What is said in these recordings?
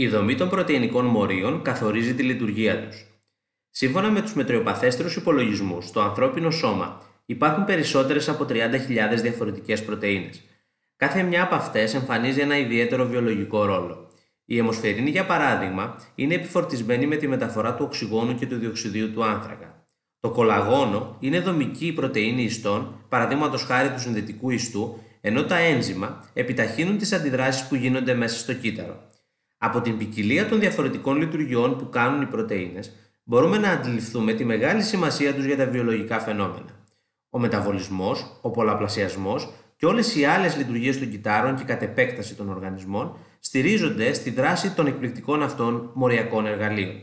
Η δομή των πρωτεϊνικών μορίων καθορίζει τη λειτουργία τους. Σύμφωνα με τους μετριοπαθέστερους υπολογισμούς, στο ανθρώπινο σώμα υπάρχουν περισσότερες από 30.000 διαφορετικές πρωτεΐνες. Κάθε μια από αυτές εμφανίζει ένα ιδιαίτερο βιολογικό ρόλο. Η αιμοσφαιρίνη, για παράδειγμα, είναι επιφορτισμένη με τη μεταφορά του οξυγόνου και του διοξιδίου του άνθρακα. Το κολαγόνο είναι δομική πρωτεΐνη ιστών, παραδείγματος χάρη του συνδετικού ιστού, ενώ τα ένζημα επιταχύνουν τις αντιδράσεις που γίνονται μέσα στο κύτταρο. Από την ποικιλία των διαφορετικών λειτουργιών που κάνουν οι πρωτεΐνες, μπορούμε να αντιληφθούμε τη μεγάλη σημασία τους για τα βιολογικά φαινόμενα. Ο μεταβολισμός, ο πολλαπλασιασμός και όλες οι άλλες λειτουργίες των κυτάρων και κατ' επέκταση των οργανισμών στηρίζονται στη δράση των εκπληκτικών αυτών μοριακών εργαλείων.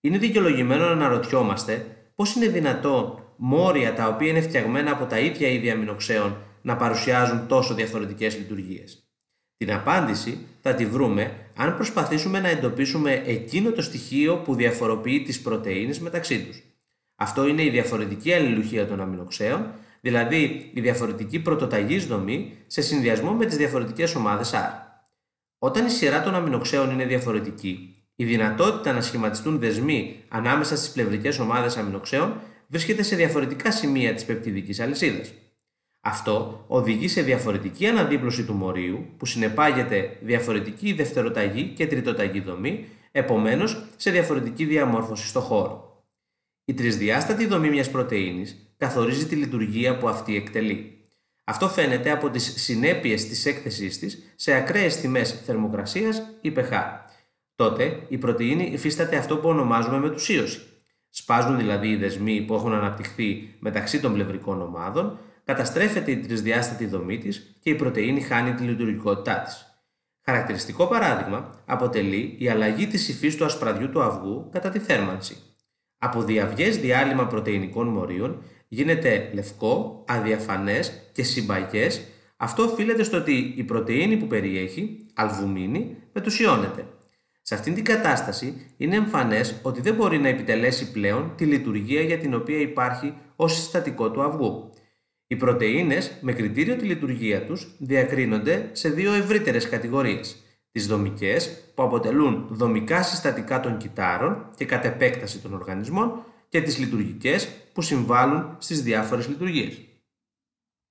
Είναι δικαιολογημένο να αναρωτιόμαστε πώς είναι δυνατόν μόρια τα οποία είναι φτιαγμένα από τα ίδια είδη αμινοξέων να παρουσιάζουν τόσο διαφορετικές λειτουργίες. Την απάντηση θα τη βρούμε αν προσπαθήσουμε να εντοπίσουμε εκείνο το στοιχείο που διαφοροποιεί τις πρωτεΐνες μεταξύ τους. Αυτό είναι η διαφορετική αλληλουχία των αμινοξέων, δηλαδή η διαφορετική πρωτοταγής δομή σε συνδυασμό με τις διαφορετικές ομάδες R. Όταν η σειρά των αμινοξέων είναι διαφορετική, η δυνατότητα να σχηματιστούν δεσμοί ανάμεσα στις πλευρικές ομάδες αμινοξέων βρίσκεται σε διαφορετικά σημεία της πεπτιδικής αλυσίδας. Αυτό οδηγεί σε διαφορετική αναδίπλωση του μορίου που συνεπάγεται διαφορετική δευτεροταγή και τριτοταγή δομή, επομένως σε διαφορετική διαμόρφωση στο χώρο. Η τρισδιάστατη δομή μιας πρωτεΐνης καθορίζει τη λειτουργία που αυτή εκτελεί. Αυτό φαίνεται από τις συνέπειες της έκθεσής της σε ακραίες τιμές θερμοκρασίας ή pH. Τότε η πρωτεΐνη υφίσταται αυτό που ονομάζουμε μετουσίωση. Σπάζουν δηλαδή οι δεσμοί που έχουν αναπτυχθεί μεταξύ των πλευρικών ομάδων καταστρέφεται η τρισδιάστατη δομή της και η πρωτεΐνη χάνει τη λειτουργικότητά της. Χαρακτηριστικό παράδειγμα αποτελεί η αλλαγή της υφής του ασπραδιού του αυγού κατά τη θέρμανση. Από διαυγές διάλειμμα πρωτεϊνικών μορίων γίνεται λευκό, αδιαφανές και συμπαγές. Αυτό οφείλεται στο ότι η πρωτεΐνη που περιέχει, αλβουμίνη, μετουσιώνεται. Σε αυτήν την κατάσταση είναι εμφανές ότι δεν μπορεί να επιτελέσει πλέον τη λειτουργία για την οποία υπάρχει ως συστατικό του αυγού. Οι πρωτεΐνες με κριτήριο τη λειτουργία τους διακρίνονται σε δύο ευρύτερες κατηγορίες. Τις δομικές που αποτελούν δομικά συστατικά των κυτάρων και κατ' επέκταση των οργανισμών και τις λειτουργικές που συμβάλλουν στις διάφορες λειτουργίες.